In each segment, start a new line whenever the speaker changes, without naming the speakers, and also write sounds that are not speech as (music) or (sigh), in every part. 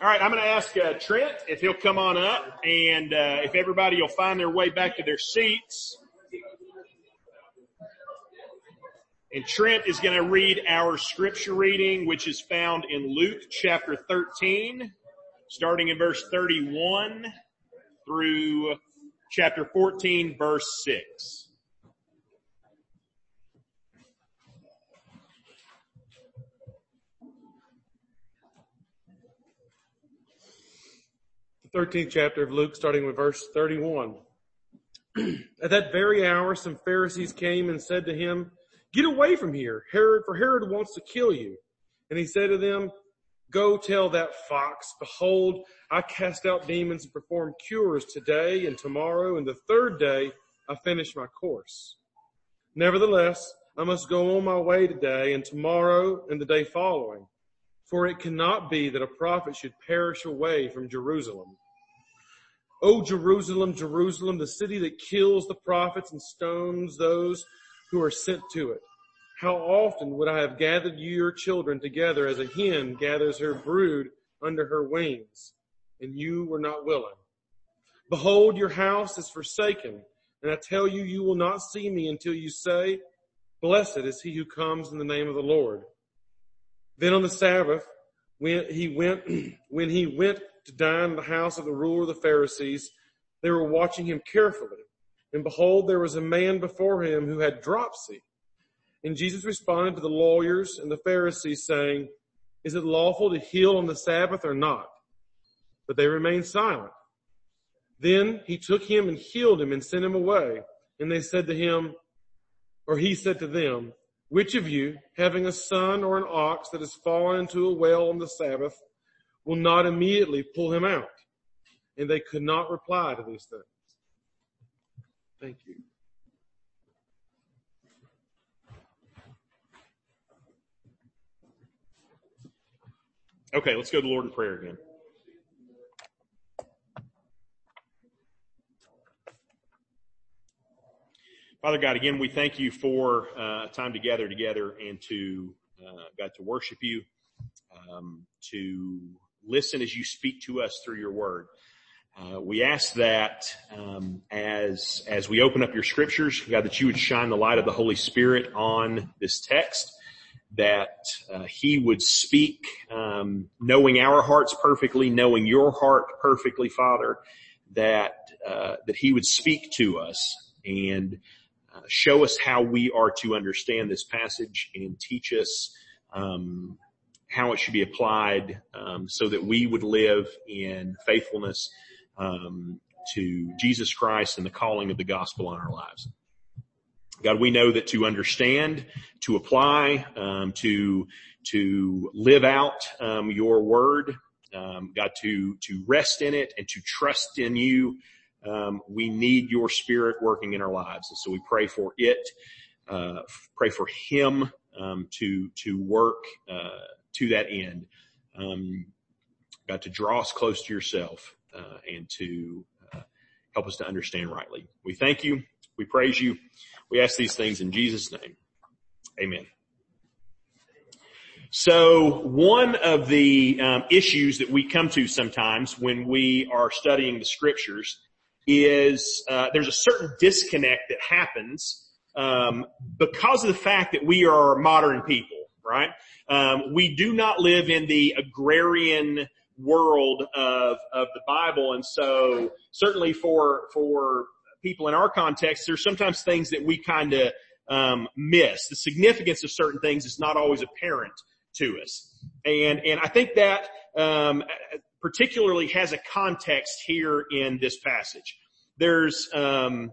All right, I'm going to ask uh, Trent if he'll come on up, and uh, if everybody will find their way back to their seats. And Trent is going to read our scripture reading, which is found in Luke chapter 13, starting in verse 31 through chapter 14, verse 6.
The 13th chapter of Luke, starting with verse 31. (clears throat) At that very hour, some Pharisees came and said to him, get away from here, Herod, for Herod wants to kill you. And he said to them, go tell that fox, behold, I cast out demons and perform cures today and tomorrow, and the third day I finish my course. Nevertheless, I must go on my way today and tomorrow and the day following for it cannot be that a prophet should perish away from Jerusalem. O Jerusalem, Jerusalem, the city that kills the prophets and stones those who are sent to it. How often would I have gathered you, your children together as a hen gathers her brood under her wings, and you were not willing. Behold, your house is forsaken, and I tell you, you will not see me until you say, blessed is he who comes in the name of the Lord. Then on the Sabbath, when he went, (clears throat) when he went to dine in the house of the ruler of the Pharisees, they were watching him carefully. And behold, there was a man before him who had dropsy. And Jesus responded to the lawyers and the Pharisees saying, is it lawful to heal on the Sabbath or not? But they remained silent. Then he took him and healed him and sent him away. And they said to him, or he said to them, which of you, having a son or an ox that has fallen into a well on the Sabbath, will not immediately pull him out? And they could not reply to these things. Thank you.
Okay, let's go to the Lord in prayer again. Father God, again, we thank you for uh, time to gather together and to uh, God to worship you, um, to listen as you speak to us through your word. Uh, we ask that um, as as we open up your scriptures, God, that you would shine the light of the Holy Spirit on this text, that uh, He would speak, um, knowing our hearts perfectly, knowing your heart perfectly, Father, that uh, that He would speak to us and show us how we are to understand this passage and teach us um, how it should be applied um, so that we would live in faithfulness um, to Jesus Christ and the calling of the gospel on our lives. God, we know that to understand, to apply, um, to to live out um, your word, um, God, to to rest in it and to trust in you um, we need your spirit working in our lives. And so we pray for it, uh, pray for him, um, to, to work, uh, to that end. Um, God, to draw us close to yourself, uh, and to, uh, help us to understand rightly. We thank you. We praise you. We ask these things in Jesus name. Amen. So one of the um, issues that we come to sometimes when we are studying the scriptures is uh, there's a certain disconnect that happens um, because of the fact that we are modern people, right? Um, we do not live in the agrarian world of of the Bible, and so certainly for for people in our context, there's sometimes things that we kind of um, miss. The significance of certain things is not always apparent to us, and and I think that um, particularly has a context here in this passage. There's, um,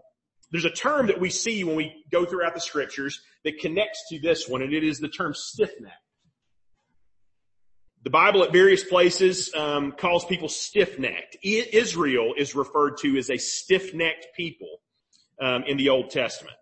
there's a term that we see when we go throughout the scriptures that connects to this one, and it is the term stiff-necked. The Bible at various places um, calls people stiff-necked. Israel is referred to as a stiff-necked people um, in the Old Testament.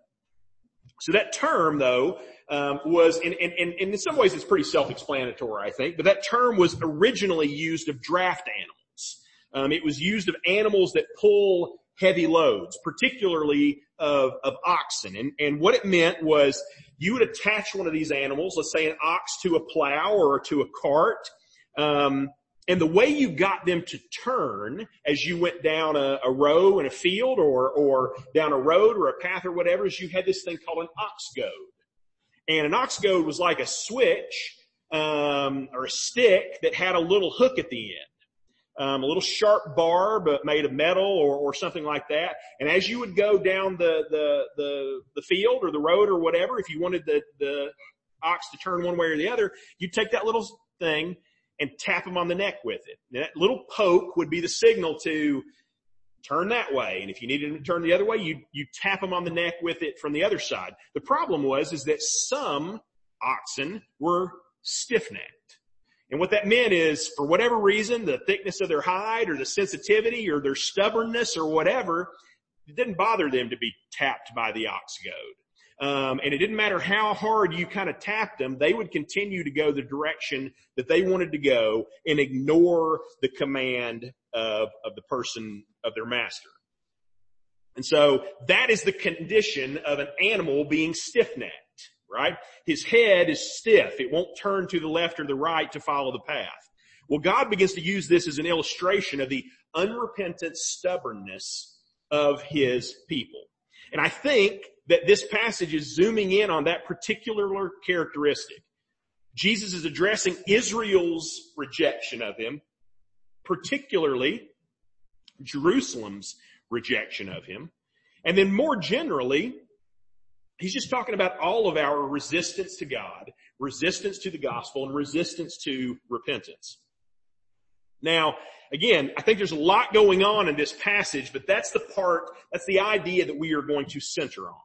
So that term, though, um, was, and, and, and in some ways it's pretty self-explanatory, I think, but that term was originally used of draft animals. Um, it was used of animals that pull heavy loads, particularly of, of oxen. And, and what it meant was you would attach one of these animals, let's say an ox to a plow or to a cart, um, and the way you got them to turn as you went down a, a, row in a field or, or down a road or a path or whatever is you had this thing called an ox goad. And an ox goad was like a switch, um, or a stick that had a little hook at the end. Um, a little sharp barb made of metal or, or something like that. And as you would go down the, the, the, the field or the road or whatever, if you wanted the, the ox to turn one way or the other, you'd take that little thing and tap him on the neck with it. And that little poke would be the signal to turn that way. And if you needed him to turn the other way, you, you tap him on the neck with it from the other side. The problem was, is that some oxen were stiff-necked. And what that meant is, for whatever reason, the thickness of their hide or the sensitivity or their stubbornness or whatever, it didn't bother them to be tapped by the ox goad. Um, and it didn't matter how hard you kind of tapped them, they would continue to go the direction that they wanted to go and ignore the command of, of the person of their master. And so that is the condition of an animal being stiff-necked, right? His head is stiff. It won't turn to the left or the right to follow the path. Well, God begins to use this as an illustration of the unrepentant stubbornness of his people. And I think that this passage is zooming in on that particular characteristic. Jesus is addressing Israel's rejection of him, particularly Jerusalem's rejection of him. And then more generally, he's just talking about all of our resistance to God, resistance to the gospel, and resistance to repentance. Now, again, I think there's a lot going on in this passage, but that's the part, that's the idea that we are going to center on.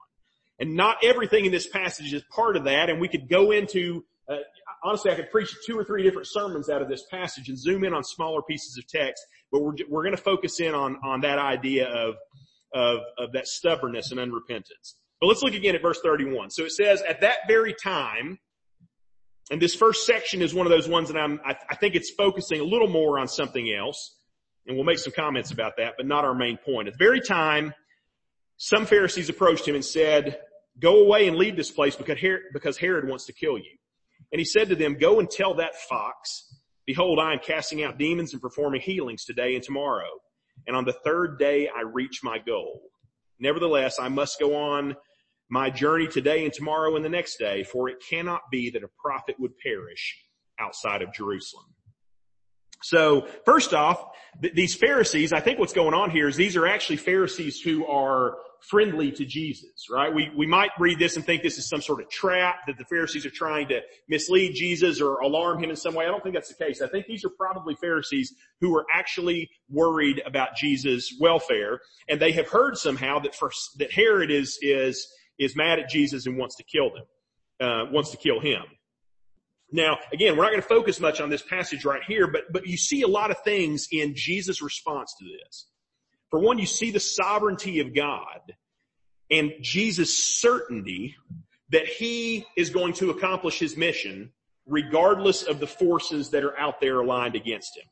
And not everything in this passage is part of that. And we could go into, uh, honestly, I could preach two or three different sermons out of this passage and zoom in on smaller pieces of text, but we're, we're going to focus in on, on that idea of, of, of that stubbornness and unrepentance. But let's look again at verse 31. So it says, at that very time, and this first section is one of those ones that I'm, I, I think it's focusing a little more on something else. And we'll make some comments about that, but not our main point. At the very time, some Pharisees approached him and said, Go away and leave this place because Herod wants to kill you. And he said to them, go and tell that fox, behold, I am casting out demons and performing healings today and tomorrow. And on the third day I reach my goal. Nevertheless, I must go on my journey today and tomorrow and the next day, for it cannot be that a prophet would perish outside of Jerusalem. So first off, th- these Pharisees, I think what's going on here is these are actually Pharisees who are friendly to Jesus, right? We, we might read this and think this is some sort of trap that the Pharisees are trying to mislead Jesus or alarm him in some way. I don't think that's the case. I think these are probably Pharisees who are actually worried about Jesus' welfare and they have heard somehow that for, that Herod is, is, is mad at Jesus and wants to kill them, uh, wants to kill him. Now, again, we're not going to focus much on this passage right here, but, but you see a lot of things in Jesus' response to this. For one, you see the sovereignty of God and Jesus' certainty that he is going to accomplish his mission regardless of the forces that are out there aligned against him.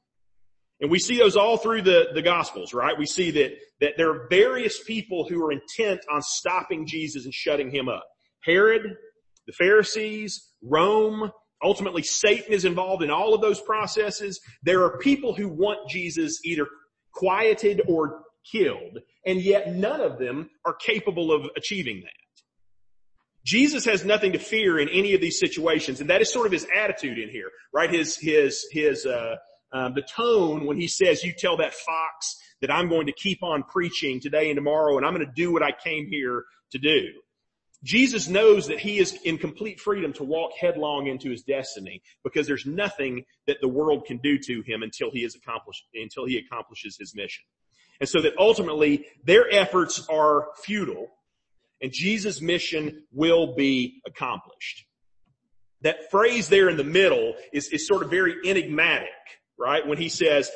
And we see those all through the, the gospels, right? We see that, that there are various people who are intent on stopping Jesus and shutting him up. Herod, the Pharisees, Rome, ultimately Satan is involved in all of those processes. There are people who want Jesus either quieted or killed, and yet none of them are capable of achieving that. Jesus has nothing to fear in any of these situations, and that is sort of his attitude in here, right? His, his, his, uh, um, the tone when he says, you tell that fox that I'm going to keep on preaching today and tomorrow, and I'm going to do what I came here to do. Jesus knows that he is in complete freedom to walk headlong into his destiny because there's nothing that the world can do to him until he is accomplished, until he accomplishes his mission. And so that ultimately their efforts are futile and Jesus' mission will be accomplished. That phrase there in the middle is, is sort of very enigmatic, right? When he says,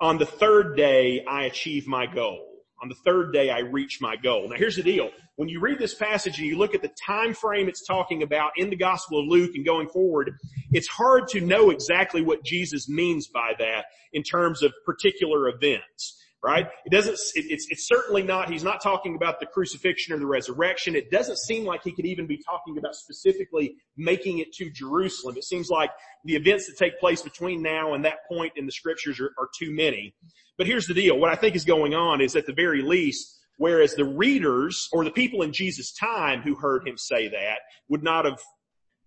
on the third day I achieve my goal. On the third day I reach my goal. Now here's the deal. When you read this passage and you look at the time frame it's talking about in the Gospel of Luke and going forward, it's hard to know exactly what Jesus means by that in terms of particular events. Right? It doesn't, it, it's, it's certainly not, he's not talking about the crucifixion or the resurrection. It doesn't seem like he could even be talking about specifically making it to Jerusalem. It seems like the events that take place between now and that point in the scriptures are, are too many. But here's the deal. What I think is going on is at the very least, whereas the readers or the people in Jesus' time who heard him say that would not have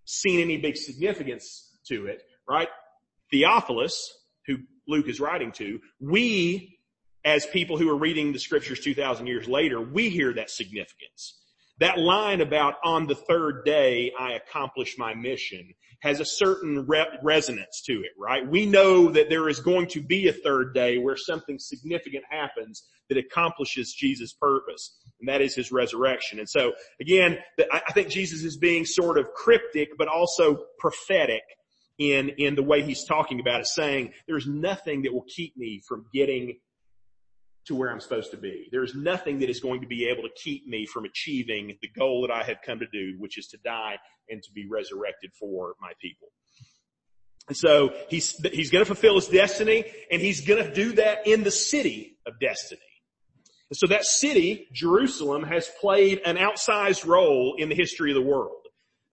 seen any big significance to it, right? Theophilus, who Luke is writing to, we as people who are reading the scriptures 2,000 years later, we hear that significance. That line about on the third day I accomplish my mission has a certain re- resonance to it, right? We know that there is going to be a third day where something significant happens that accomplishes Jesus' purpose, and that is his resurrection. And so, again, I think Jesus is being sort of cryptic, but also prophetic in, in the way he's talking about it, saying there's nothing that will keep me from getting to where I'm supposed to be. There's nothing that is going to be able to keep me from achieving the goal that I have come to do, which is to die and to be resurrected for my people. And so he's, he's going to fulfill his destiny and he's going to do that in the city of destiny. And so that city, Jerusalem, has played an outsized role in the history of the world.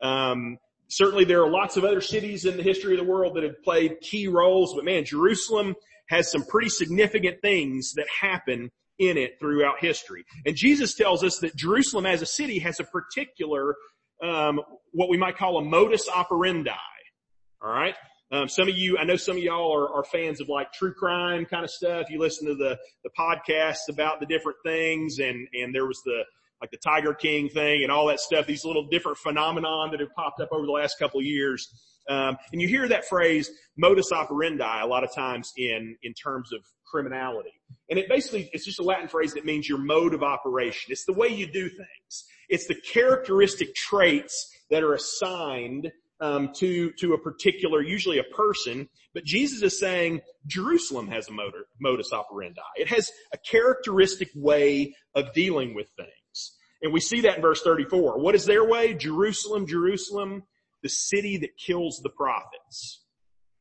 Um, certainly there are lots of other cities in the history of the world that have played key roles, but man, Jerusalem has some pretty significant things that happen in it throughout history. And Jesus tells us that Jerusalem as a city has a particular, um, what we might call a modus operandi. All right. Um, some of you, I know some of y'all are, are, fans of like true crime kind of stuff. You listen to the the podcasts about the different things, and and there was the like the Tiger King thing and all that stuff. These little different phenomenon that have popped up over the last couple of years. Um, and you hear that phrase modus operandi a lot of times in in terms of criminality. And it basically it's just a Latin phrase that means your mode of operation. It's the way you do things. It's the characteristic traits that are assigned um, to to a particular, usually a person. But Jesus is saying Jerusalem has a motor, modus operandi. It has a characteristic way of dealing with things. And we see that in verse 34. What is their way? Jerusalem, Jerusalem, the city that kills the prophets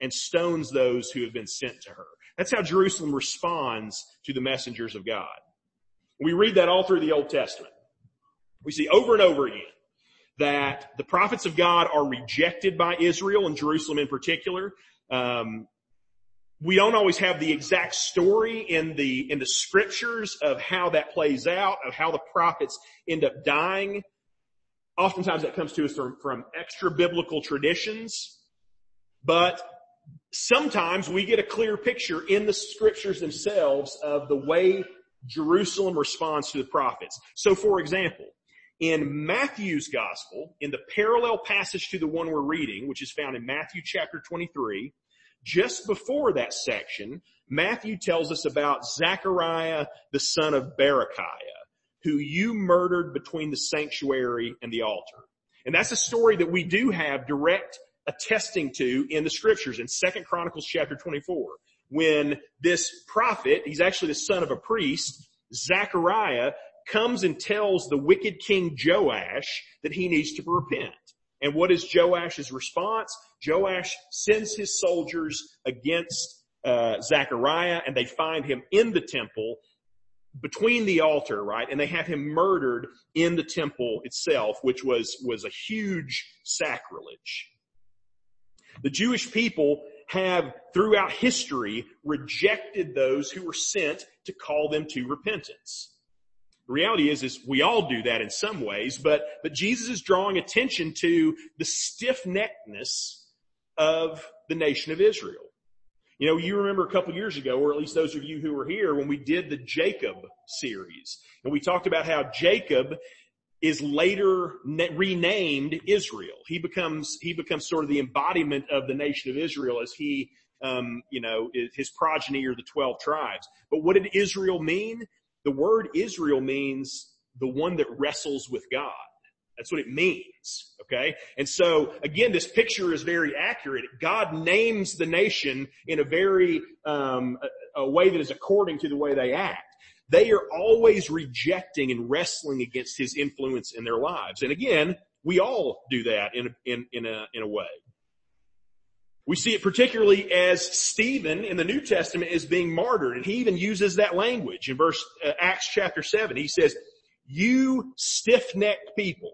and stones those who have been sent to her. That's how Jerusalem responds to the messengers of God. We read that all through the Old Testament. We see over and over again that the prophets of God are rejected by Israel and Jerusalem in particular. Um, we don't always have the exact story in the in the scriptures of how that plays out, of how the prophets end up dying oftentimes that comes to us from, from extra biblical traditions, but sometimes we get a clear picture in the scriptures themselves of the way Jerusalem responds to the prophets. So for example, in Matthew's gospel, in the parallel passage to the one we're reading, which is found in Matthew chapter 23, just before that section, Matthew tells us about Zechariah, the son of Berechiah who you murdered between the sanctuary and the altar. And that's a story that we do have direct attesting to in the scriptures in Second Chronicles chapter 24. When this prophet, he's actually the son of a priest, Zechariah, comes and tells the wicked king Joash that he needs to repent. And what is Joash's response? Joash sends his soldiers against uh, Zechariah and they find him in the temple between the altar, right? And they have him murdered in the temple itself, which was, was a huge sacrilege. The Jewish people have throughout history rejected those who were sent to call them to repentance. The reality is, is we all do that in some ways, but, but Jesus is drawing attention to the stiff-neckedness of the nation of Israel. You know, you remember a couple years ago, or at least those of you who were here, when we did the Jacob series, and we talked about how Jacob is later renamed Israel. He becomes he becomes sort of the embodiment of the nation of Israel as he, um, you know, his progeny or the twelve tribes. But what did Israel mean? The word Israel means the one that wrestles with God. That's what it means. Okay. And so again, this picture is very accurate. God names the nation in a very, um, a, a way that is according to the way they act. They are always rejecting and wrestling against his influence in their lives. And again, we all do that in a, in, in a, in a way. We see it particularly as Stephen in the New Testament is being martyred, and he even uses that language in verse uh, Acts chapter seven. He says, "You stiff-necked people,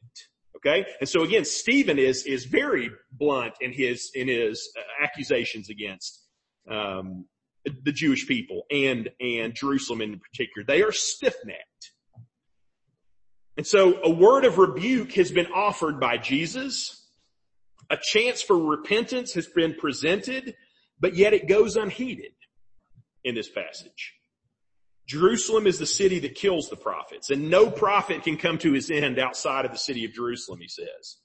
Okay? And so again, Stephen is, is very blunt in his, in his uh, accusations against, um, the Jewish people and, and Jerusalem in particular. They are stiff-necked. And so a word of rebuke has been offered by Jesus. A chance for repentance has been presented, but yet it goes unheeded in this passage. Jerusalem is the city that kills the prophets and no prophet can come to his end outside of the city of Jerusalem, he says.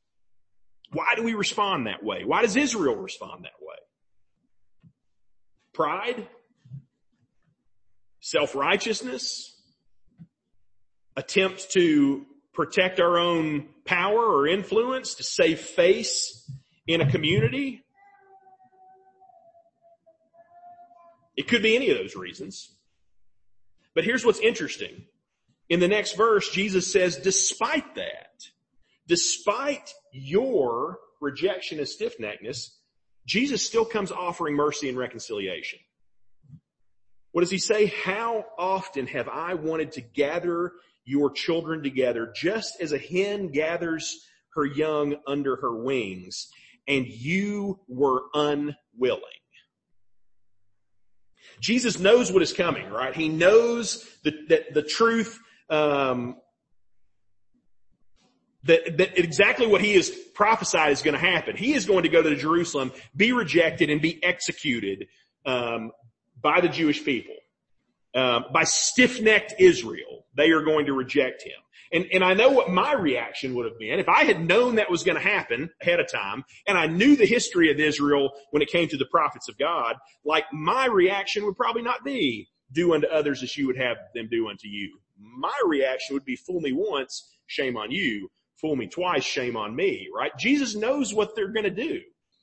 Why do we respond that way? Why does Israel respond that way? Pride? Self-righteousness? Attempt to protect our own power or influence to save face in a community? It could be any of those reasons. But here's what's interesting. In the next verse, Jesus says, despite that, despite your rejection and stiff-neckedness, Jesus still comes offering mercy and reconciliation. What does he say? How often have I wanted to gather your children together just as a hen gathers her young under her wings and you were unwilling. Jesus knows what is coming, right? He knows that, the truth, um, that, that exactly what he has prophesied is going to happen. He is going to go to Jerusalem, be rejected, and be executed um, by the Jewish people, um, by stiff-necked Israel. They are going to reject him. And, and I know what my reaction would have been if I had known that was going to happen ahead of time and I knew the history of Israel when it came to the prophets of God, like my reaction would probably not be do unto others as you would have them do unto you. My reaction would be fool me once, shame on you. Fool me twice, shame on me, right? Jesus knows what they're going to do.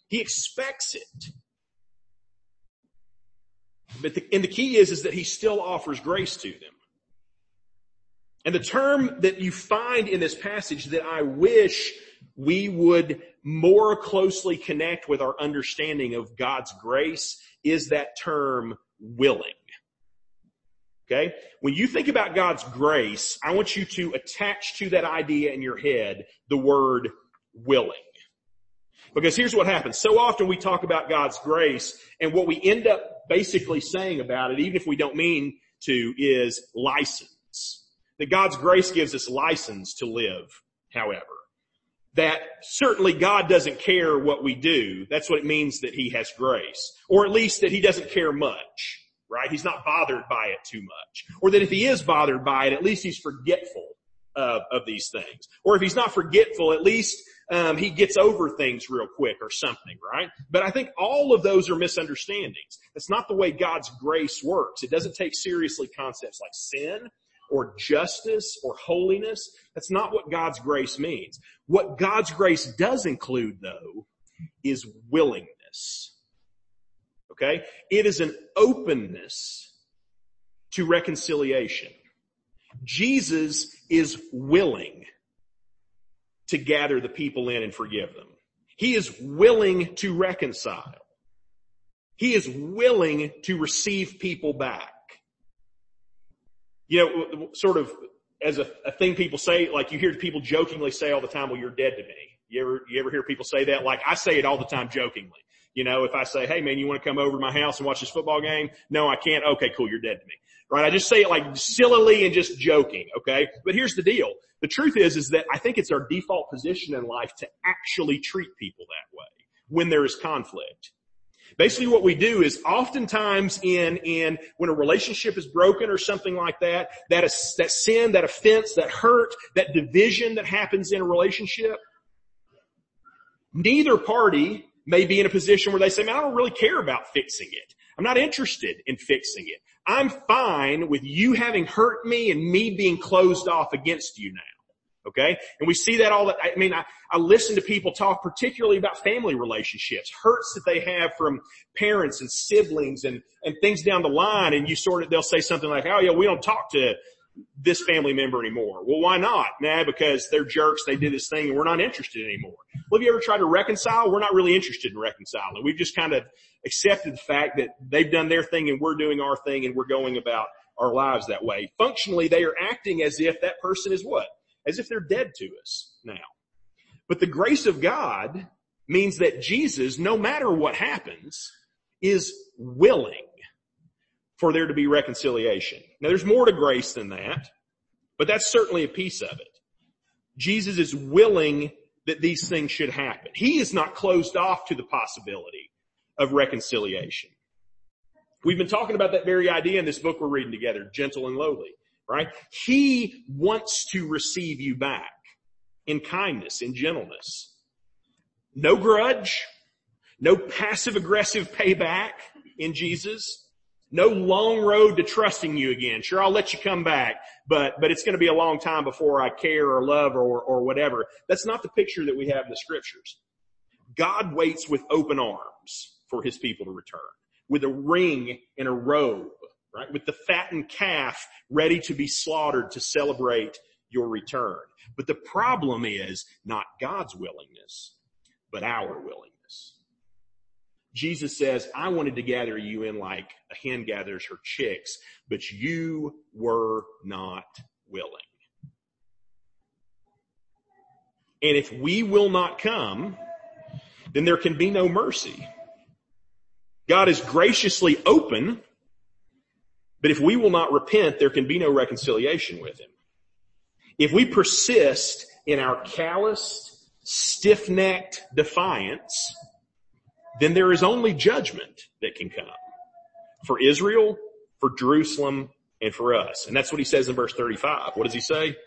He expects it. But the, and the key is, is that he still offers grace to them. And the term that you find in this passage that I wish we would more closely connect with our understanding of God's grace is that term willing. Okay? When you think about God's grace, I want you to attach to that idea in your head the word willing. Because here's what happens. So often we talk about God's grace and what we end up basically saying about it, even if we don't mean to, is license that God's grace gives us license to live, however. That certainly God doesn't care what we do. That's what it means that He has grace. Or at least that He doesn't care much, right? He's not bothered by it too much. Or that if He is bothered by it, at least He's forgetful of, of these things. Or if He's not forgetful, at least um, he gets over things real quick or something, right? But I think all of those are misunderstandings. That's not the way God's grace works. It doesn't take seriously concepts like sin or justice or holiness. That's not what God's grace means. What God's grace does include though is willingness. Okay? It is an openness to reconciliation. Jesus is willing to gather the people in and forgive them. He is willing to reconcile. He is willing to receive people back you know, sort of as a, a thing people say, like you hear people jokingly say all the time, well, you're dead to me. You ever, you ever hear people say that? Like I say it all the time jokingly. You know, if I say, hey man, you want to come over to my house and watch this football game? No, I can't. Okay, cool. You're dead to me. Right? I just say it like sillily and just joking. Okay. But here's the deal. The truth is, is that I think it's our default position in life to actually treat people that way when there is conflict. Basically what we do is oftentimes in, in, when a relationship is broken or something like that, that is, that sin, that offense, that hurt, that division that happens in a relationship, neither party may be in a position where they say, man, I don't really care about fixing it. I'm not interested in fixing it. I'm fine with you having hurt me and me being closed off against you now. Okay? And we see that all that, I mean, I, I listen to people talk particularly about family relationships, hurts that they have from parents and siblings and, and things down the line. And you sort of, they'll say something like, oh yeah, we don't talk to this family member anymore. Well, why not? Nah, because they're jerks. They did this thing and we're not interested anymore. Well, have you ever tried to reconcile? We're not really interested in reconciling. We've just kind of accepted the fact that they've done their thing and we're doing our thing and we're going about our lives that way. Functionally, they are acting as if that person is what? As if they're dead to us now. But the grace of God means that Jesus, no matter what happens, is willing for there to be reconciliation. Now there's more to grace than that, but that's certainly a piece of it. Jesus is willing that these things should happen. He is not closed off to the possibility of reconciliation. We've been talking about that very idea in this book we're reading together, Gentle and Lowly, right? He wants to receive you back in kindness, in gentleness. No grudge, no passive aggressive payback in Jesus. No long road to trusting you again. Sure, I'll let you come back, but, but it's going to be a long time before I care or love or, or whatever. That's not the picture that we have in the scriptures. God waits with open arms for his people to return with a ring and a robe, right? With the fattened calf ready to be slaughtered to celebrate your return. But the problem is not God's willingness, but our willingness. Jesus says, I wanted to gather you in like a hen gathers her chicks, but you were not willing. And if we will not come, then there can be no mercy. God is graciously open, but if we will not repent, there can be no reconciliation with Him. If we persist in our calloused, stiff-necked defiance, then there is only judgment that can come for Israel, for Jerusalem, and for us. And that's what he says in verse 35. What does he say?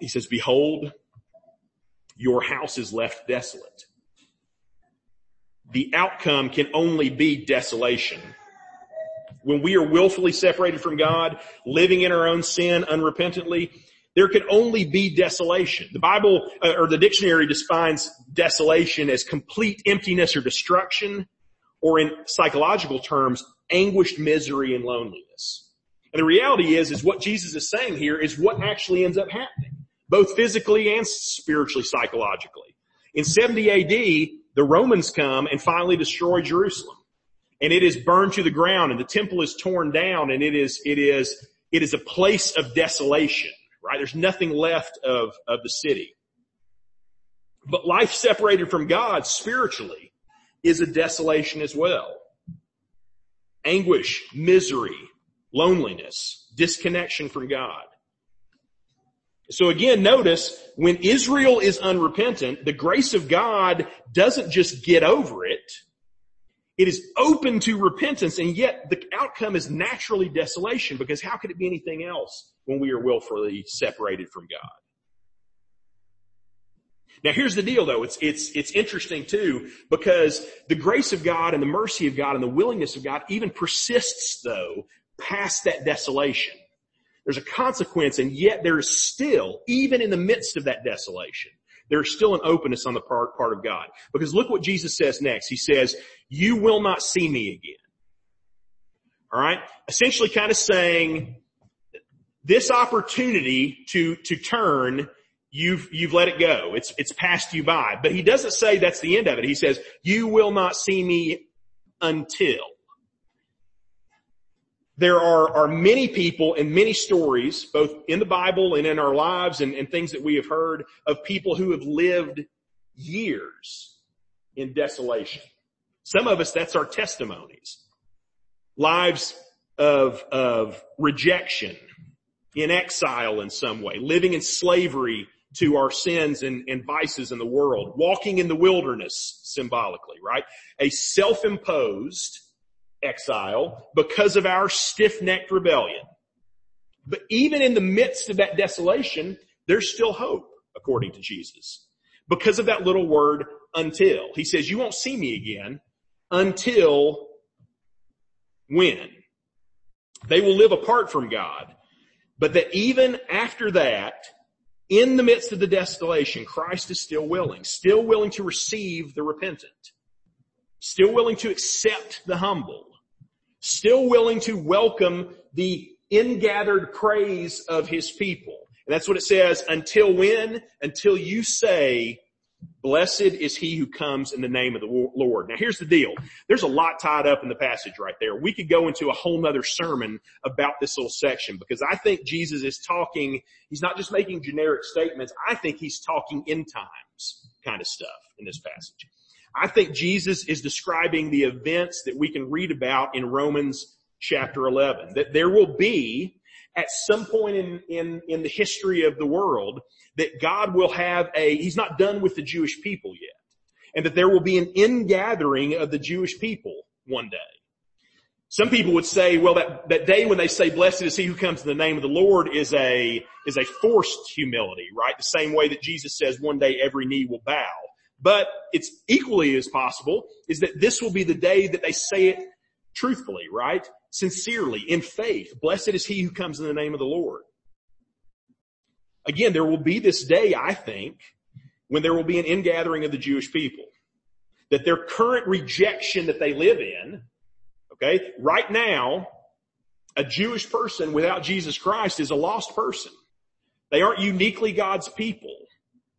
He says, behold, your house is left desolate. The outcome can only be desolation. When we are willfully separated from God, living in our own sin unrepentantly, there can only be desolation. The Bible uh, or the dictionary defines desolation as complete emptiness or destruction, or in psychological terms, anguished misery and loneliness. And the reality is, is what Jesus is saying here is what actually ends up happening, both physically and spiritually, psychologically. In 70 AD, the Romans come and finally destroy Jerusalem. And it is burned to the ground and the temple is torn down and it is, it is, it is a place of desolation right? There's nothing left of, of the city. But life separated from God spiritually is a desolation as well. Anguish, misery, loneliness, disconnection from God. So again, notice when Israel is unrepentant, the grace of God doesn't just get over it. It is open to repentance and yet the outcome is naturally desolation because how could it be anything else when we are willfully separated from God? Now here's the deal though. It's, it's, it's interesting too because the grace of God and the mercy of God and the willingness of God even persists though past that desolation. There's a consequence and yet there is still, even in the midst of that desolation, there's still an openness on the part, part of God. Because look what Jesus says next. He says, you will not see me again. Alright? Essentially kind of saying, this opportunity to, to turn, you've, you've let it go. It's, it's passed you by. But he doesn't say that's the end of it. He says, you will not see me until there are, are many people and many stories, both in the Bible and in our lives and, and things that we have heard of people who have lived years in desolation. Some of us, that's our testimonies. Lives of, of rejection, in exile in some way, living in slavery to our sins and, and vices in the world, walking in the wilderness symbolically, right? A self-imposed exile because of our stiff-necked rebellion. But even in the midst of that desolation, there's still hope, according to Jesus. Because of that little word, until. He says, you won't see me again until when? They will live apart from God. But that even after that, in the midst of the desolation, Christ is still willing, still willing to receive the repentant, still willing to accept the humble, still willing to welcome the ingathered praise of his people. And that's what it says, until when? Until you say, Blessed is he who comes in the name of the Lord. Now here's the deal. There's a lot tied up in the passage right there. We could go into a whole nother sermon about this little section because I think Jesus is talking, he's not just making generic statements. I think he's talking end times kind of stuff in this passage. I think Jesus is describing the events that we can read about in Romans chapter 11. That there will be at some point in, in, in the history of the world that God will have a, He's not done with the Jewish people yet. And that there will be an ingathering of the Jewish people one day. Some people would say, well, that, that day when they say, blessed is he who comes in the name of the Lord is a, is a forced humility, right? The same way that Jesus says one day every knee will bow. But it's equally as possible is that this will be the day that they say it truthfully, right? Sincerely, in faith. Blessed is he who comes in the name of the Lord. Again, there will be this day, I think, when there will be an ingathering of the Jewish people. That their current rejection that they live in, okay, right now, a Jewish person without Jesus Christ is a lost person. They aren't uniquely God's people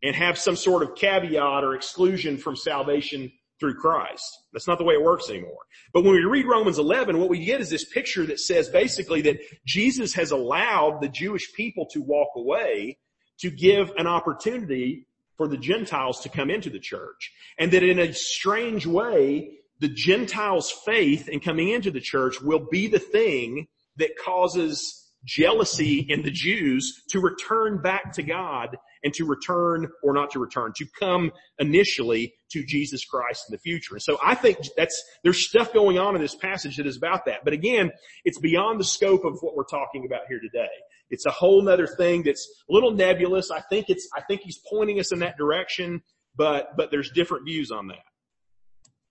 and have some sort of caveat or exclusion from salvation through Christ. That's not the way it works anymore. But when we read Romans 11, what we get is this picture that says basically that Jesus has allowed the Jewish people to walk away to give an opportunity for the Gentiles to come into the church. And that in a strange way, the Gentiles' faith in coming into the church will be the thing that causes jealousy in the Jews to return back to God and to return or not to return, to come initially to Jesus Christ in the future. And so I think that's, there's stuff going on in this passage that is about that. But again, it's beyond the scope of what we're talking about here today. It's a whole nother thing that's a little nebulous. I think it's, I think he's pointing us in that direction, but, but there's different views on that.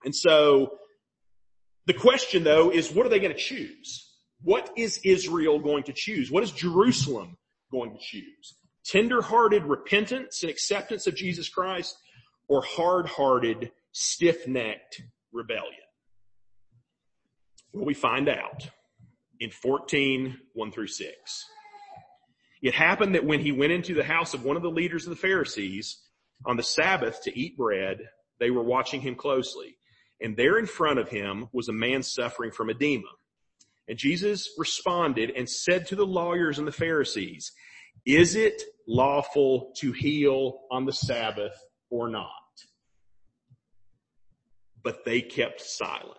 And so the question though is what are they going to choose? What is Israel going to choose? What is Jerusalem going to choose? Tender-hearted repentance and acceptance of Jesus Christ or hard-hearted, stiff-necked rebellion? Well, we find out in 14, 1 through 6. It happened that when he went into the house of one of the leaders of the Pharisees on the Sabbath to eat bread, they were watching him closely. And there in front of him was a man suffering from edema. And Jesus responded and said to the lawyers and the Pharisees, is it lawful to heal on the Sabbath or not? But they kept silent.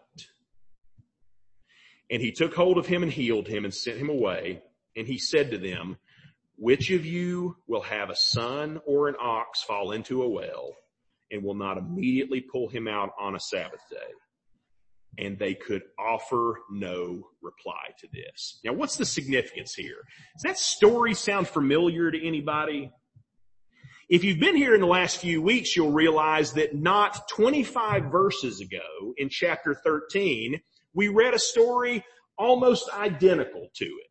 And he took hold of him and healed him and sent him away. And he said to them, which of you will have a son or an ox fall into a well and will not immediately pull him out on a Sabbath day? And they could offer no reply to this. Now what's the significance here? Does that story sound familiar to anybody? If you've been here in the last few weeks, you'll realize that not 25 verses ago in chapter 13, we read a story almost identical to it.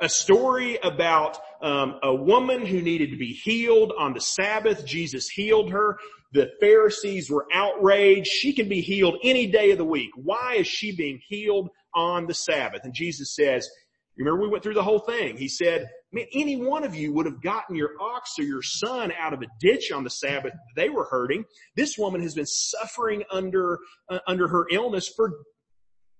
A story about um, a woman who needed to be healed on the Sabbath. Jesus healed her. The Pharisees were outraged. She can be healed any day of the week. Why is she being healed on the Sabbath? And Jesus says, remember we went through the whole thing. He said, man, any one of you would have gotten your ox or your son out of a ditch on the Sabbath. They were hurting. This woman has been suffering under, uh, under her illness for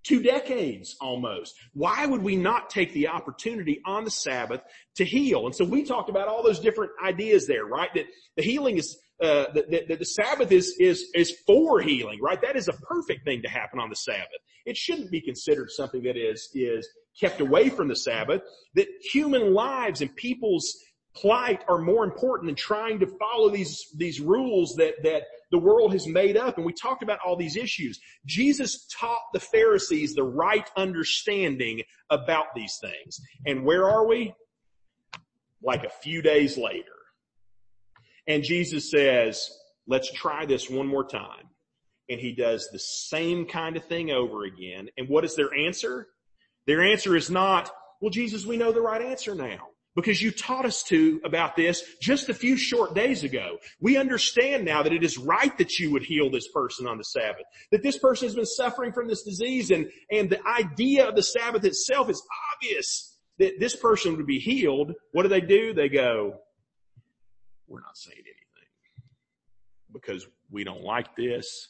two decades almost. Why would we not take the opportunity on the Sabbath to heal? And so we talked about all those different ideas there, right? That the healing is uh, the, the Sabbath is, is, is for healing, right? That is a perfect thing to happen on the Sabbath. It shouldn't be considered something that is, is kept away from the Sabbath, that human lives and people's plight are more important than trying to follow these, these rules that, that the world has made up. And we talked about all these issues. Jesus taught the Pharisees the right understanding about these things. And where are we? Like a few days later. And Jesus says, let's try this one more time. And he does the same kind of thing over again. And what is their answer? Their answer is not, well, Jesus, we know the right answer now because you taught us to about this just a few short days ago. We understand now that it is right that you would heal this person on the Sabbath, that this person has been suffering from this disease and, and the idea of the Sabbath itself is obvious that this person would be healed. What do they do? They go, we're not saying anything because we don't like this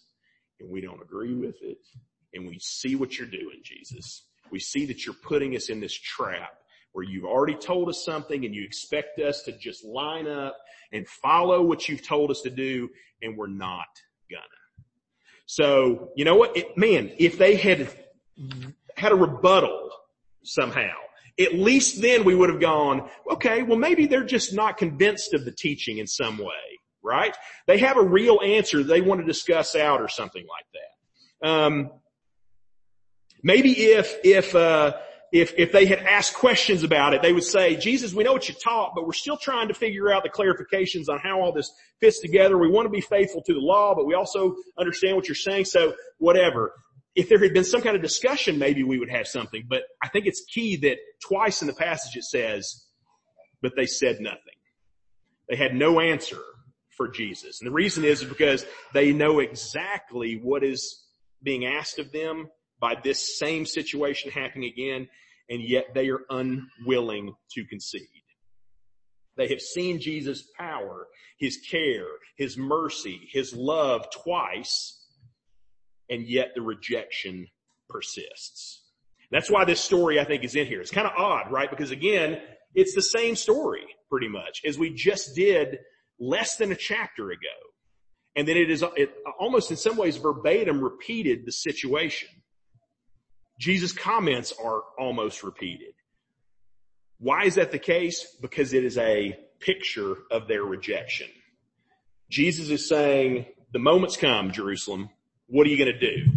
and we don't agree with it and we see what you're doing, Jesus. We see that you're putting us in this trap where you've already told us something and you expect us to just line up and follow what you've told us to do and we're not gonna. So, you know what? It, man, if they had had a rebuttal somehow, at least then we would have gone, okay, well maybe they're just not convinced of the teaching in some way, right? They have a real answer they want to discuss out or something like that. Um, maybe if, if, uh, if, if they had asked questions about it, they would say, Jesus, we know what you taught, but we're still trying to figure out the clarifications on how all this fits together. We want to be faithful to the law, but we also understand what you're saying. So whatever. If there had been some kind of discussion, maybe we would have something, but I think it's key that twice in the passage it says, but they said nothing. They had no answer for Jesus. And the reason is because they know exactly what is being asked of them by this same situation happening again, and yet they are unwilling to concede. They have seen Jesus' power, His care, His mercy, His love twice, and yet the rejection persists. That's why this story I think is in here. It's kind of odd, right? Because again, it's the same story pretty much as we just did less than a chapter ago. And then it is it almost in some ways verbatim repeated the situation. Jesus' comments are almost repeated. Why is that the case? Because it is a picture of their rejection. Jesus is saying, the moment's come, Jerusalem. What are you going to do?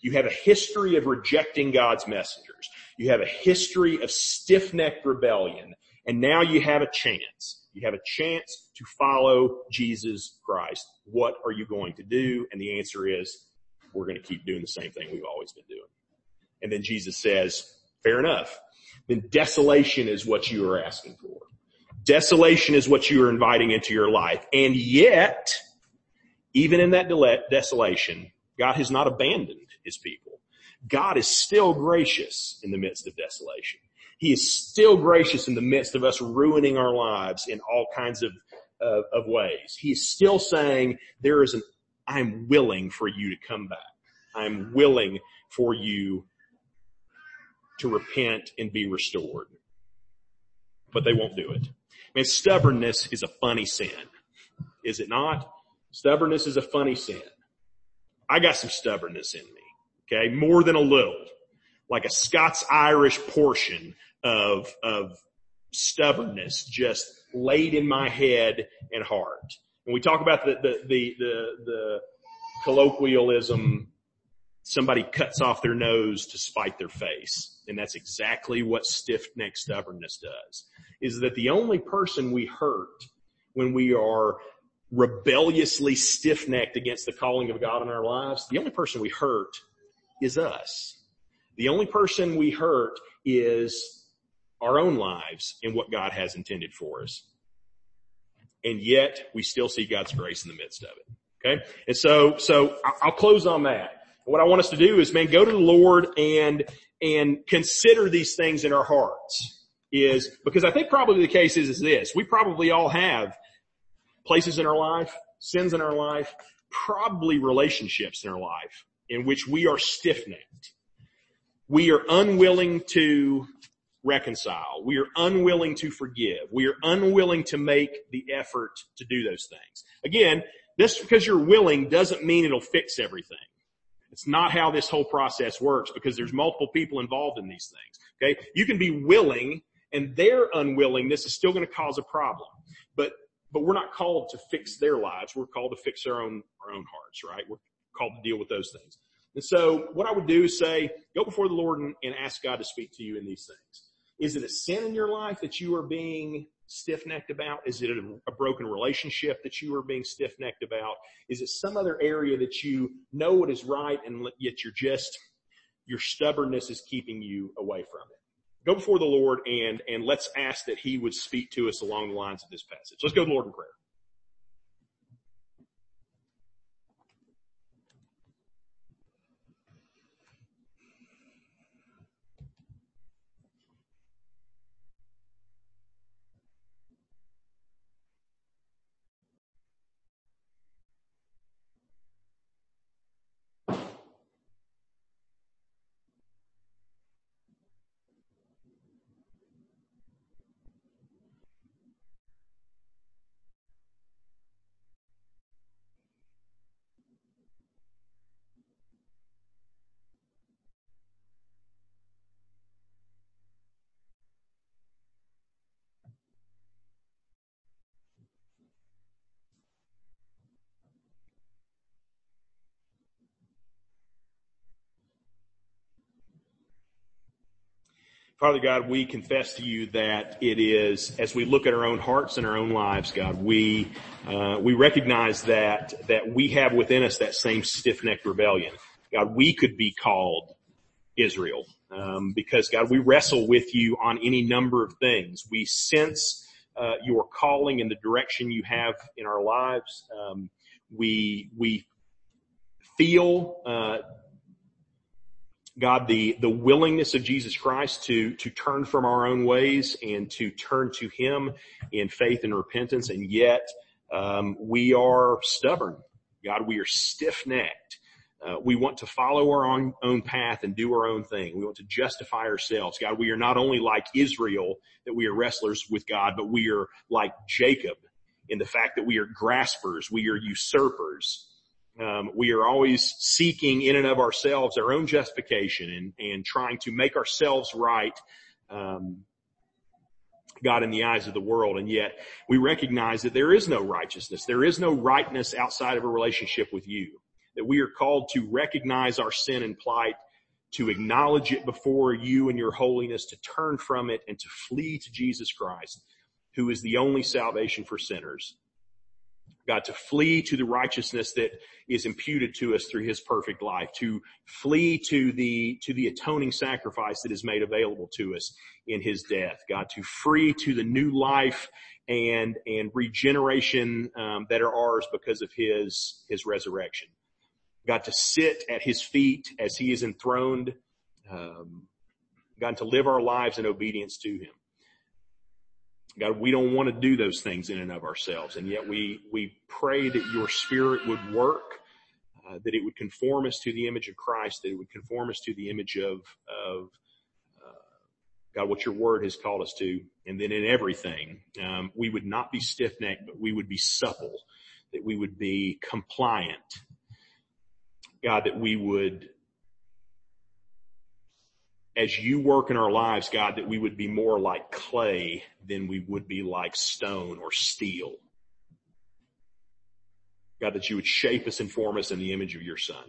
You have a history of rejecting God's messengers. You have a history of stiff-necked rebellion. And now you have a chance. You have a chance to follow Jesus Christ. What are you going to do? And the answer is, we're going to keep doing the same thing we've always been doing. And then Jesus says, fair enough. Then desolation is what you are asking for. Desolation is what you are inviting into your life. And yet, even in that desolation, God has not abandoned his people. God is still gracious in the midst of desolation. He is still gracious in the midst of us ruining our lives in all kinds of, uh, of ways. He is still saying there is an, I'm willing for you to come back. I'm willing for you to repent and be restored. But they won't do it. Man, stubbornness is a funny sin. Is it not? Stubbornness is a funny sin. I got some stubbornness in me. Okay. More than a little. Like a Scots-Irish portion of, of stubbornness just laid in my head and heart. When we talk about the, the, the, the, the colloquialism somebody cuts off their nose to spite their face. And that's exactly what stiff-necked stubbornness does. Is that the only person we hurt when we are rebelliously stiff-necked against the calling of God in our lives, the only person we hurt is us. The only person we hurt is our own lives and what God has intended for us. And yet we still see God's grace in the midst of it. Okay. And so, so I'll close on that what I want us to do is, man, go to the Lord and, and consider these things in our hearts is because I think probably the case is, is this. We probably all have places in our life, sins in our life, probably relationships in our life in which we are stiff-necked. We are unwilling to reconcile. We are unwilling to forgive. We are unwilling to make the effort to do those things. Again, just because you're willing doesn't mean it'll fix everything. It's not how this whole process works because there's multiple people involved in these things. Okay. You can be willing and their unwillingness is still going to cause a problem. But, but we're not called to fix their lives. We're called to fix our own, our own hearts, right? We're called to deal with those things. And so what I would do is say, go before the Lord and, and ask God to speak to you in these things. Is it a sin in your life that you are being stiff necked about? Is it a, a, broken relationship that you are being stiff necked about? Is it some other area that you know what is right and yet you're just, your stubbornness is keeping you away from it? Go before the Lord and, and let's ask that He would speak to us along the lines of this passage. Let's go to the Lord in prayer. Father God, we confess to you that it is, as we look at our own hearts and our own lives, God, we, uh, we recognize that, that we have within us that same stiff-necked rebellion. God, we could be called Israel, um, because God, we wrestle with you on any number of things. We sense, uh, your calling and the direction you have in our lives. Um, we, we feel, uh, God, the, the willingness of Jesus Christ to, to turn from our own ways and to turn to Him in faith and repentance. And yet, um, we are stubborn. God, we are stiff-necked. Uh, we want to follow our own, own path and do our own thing. We want to justify ourselves. God, we are not only like Israel that we are wrestlers with God, but we are like Jacob in the fact that we are graspers. We are usurpers. Um, we are always seeking in and of ourselves our own justification and, and trying to make ourselves right, um, God in the eyes of the world. And yet we recognize that there is no righteousness. There is no rightness outside of a relationship with you. That we are called to recognize our sin and plight, to acknowledge it before you and your holiness, to turn from it and to flee to Jesus Christ, who is the only salvation for sinners. God, to flee to the righteousness that is imputed to us through his perfect life, to flee to the, to the atoning sacrifice that is made available to us in his death. God, to free to the new life and, and regeneration, um, that are ours because of his, his resurrection. God, to sit at his feet as he is enthroned, um, God, to live our lives in obedience to him. God, we don't want to do those things in and of ourselves. And yet we, we pray that your spirit would work, uh, that it would conform us to the image of Christ, that it would conform us to the image of, of, uh, God, what your word has called us to. And then in everything, um, we would not be stiff necked, but we would be supple, that we would be compliant. God, that we would as you work in our lives, God, that we would be more like clay than we would be like stone or steel. God, that you would shape us and form us in the image of your son.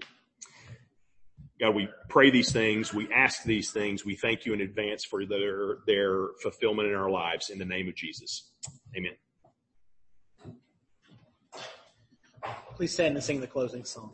God, we pray these things. We ask these things. We thank you in advance for their, their fulfillment in our lives in the name of Jesus. Amen.
Please stand and sing the closing song.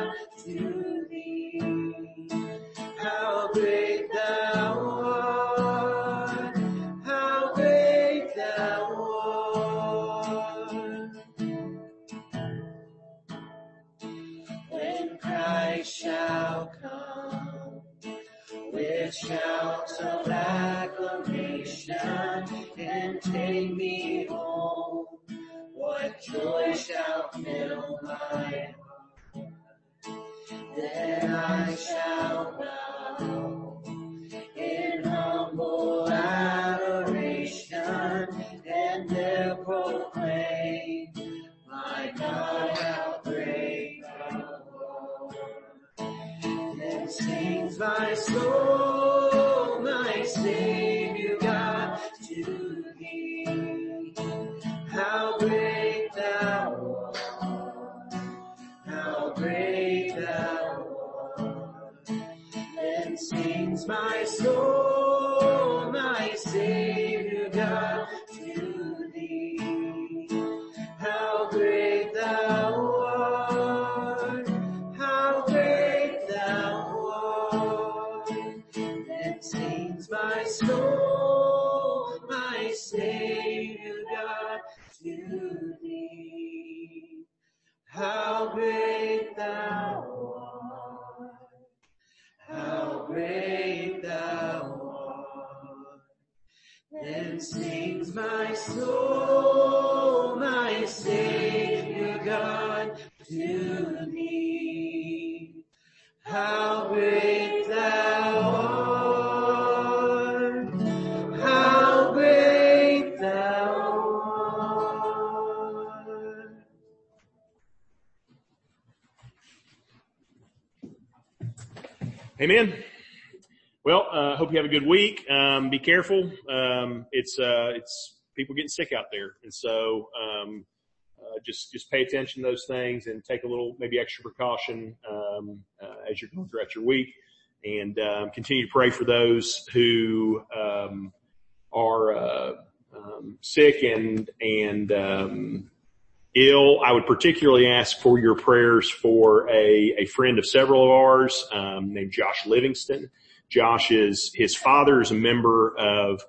my soul, my Savior God, to thee. How great thou art, how great thou art.
Amen. Well, uh, hope you have a good week. Um, be careful. Um, it's uh, it's people getting sick out there, and so um, uh, just just pay attention to those things and take a little maybe extra precaution um, uh, as you're going throughout your week, and um, continue to pray for those who um, are uh, um, sick and and um, ill. I would particularly ask for your prayers for a, a friend of several of ours um, named Josh Livingston. Josh is his father is a member of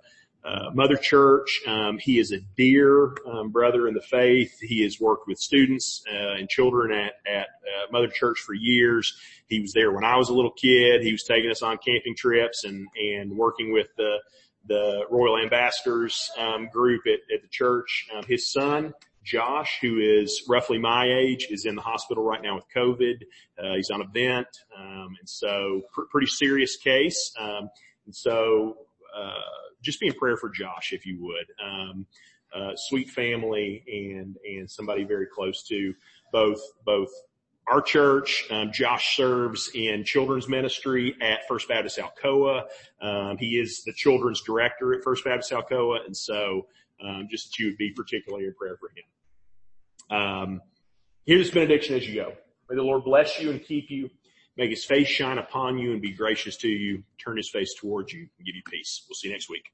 uh, Mother Church. Um, he is a dear um, brother in the faith. He has worked with students uh, and children at at uh, Mother Church for years. He was there when I was a little kid. He was taking us on camping trips and and working with the the Royal Ambassadors um, group at, at the church. Um, his son Josh, who is roughly my age, is in the hospital right now with COVID. Uh, he's on a vent, um, and so pr- pretty serious case. Um, and so uh, just be in prayer for Josh, if you would. Um, uh, sweet family and and somebody very close to both both our church. Um, Josh serves in children's ministry at First Baptist Alcoa. Um, he is the children's director at First Baptist Alcoa, and so um, just that you would be particularly in prayer for him. Um, hear benediction as you go. May the Lord bless you and keep you. Make his face shine upon you and be gracious to you. Turn his face towards you and give you peace. We'll see you next week.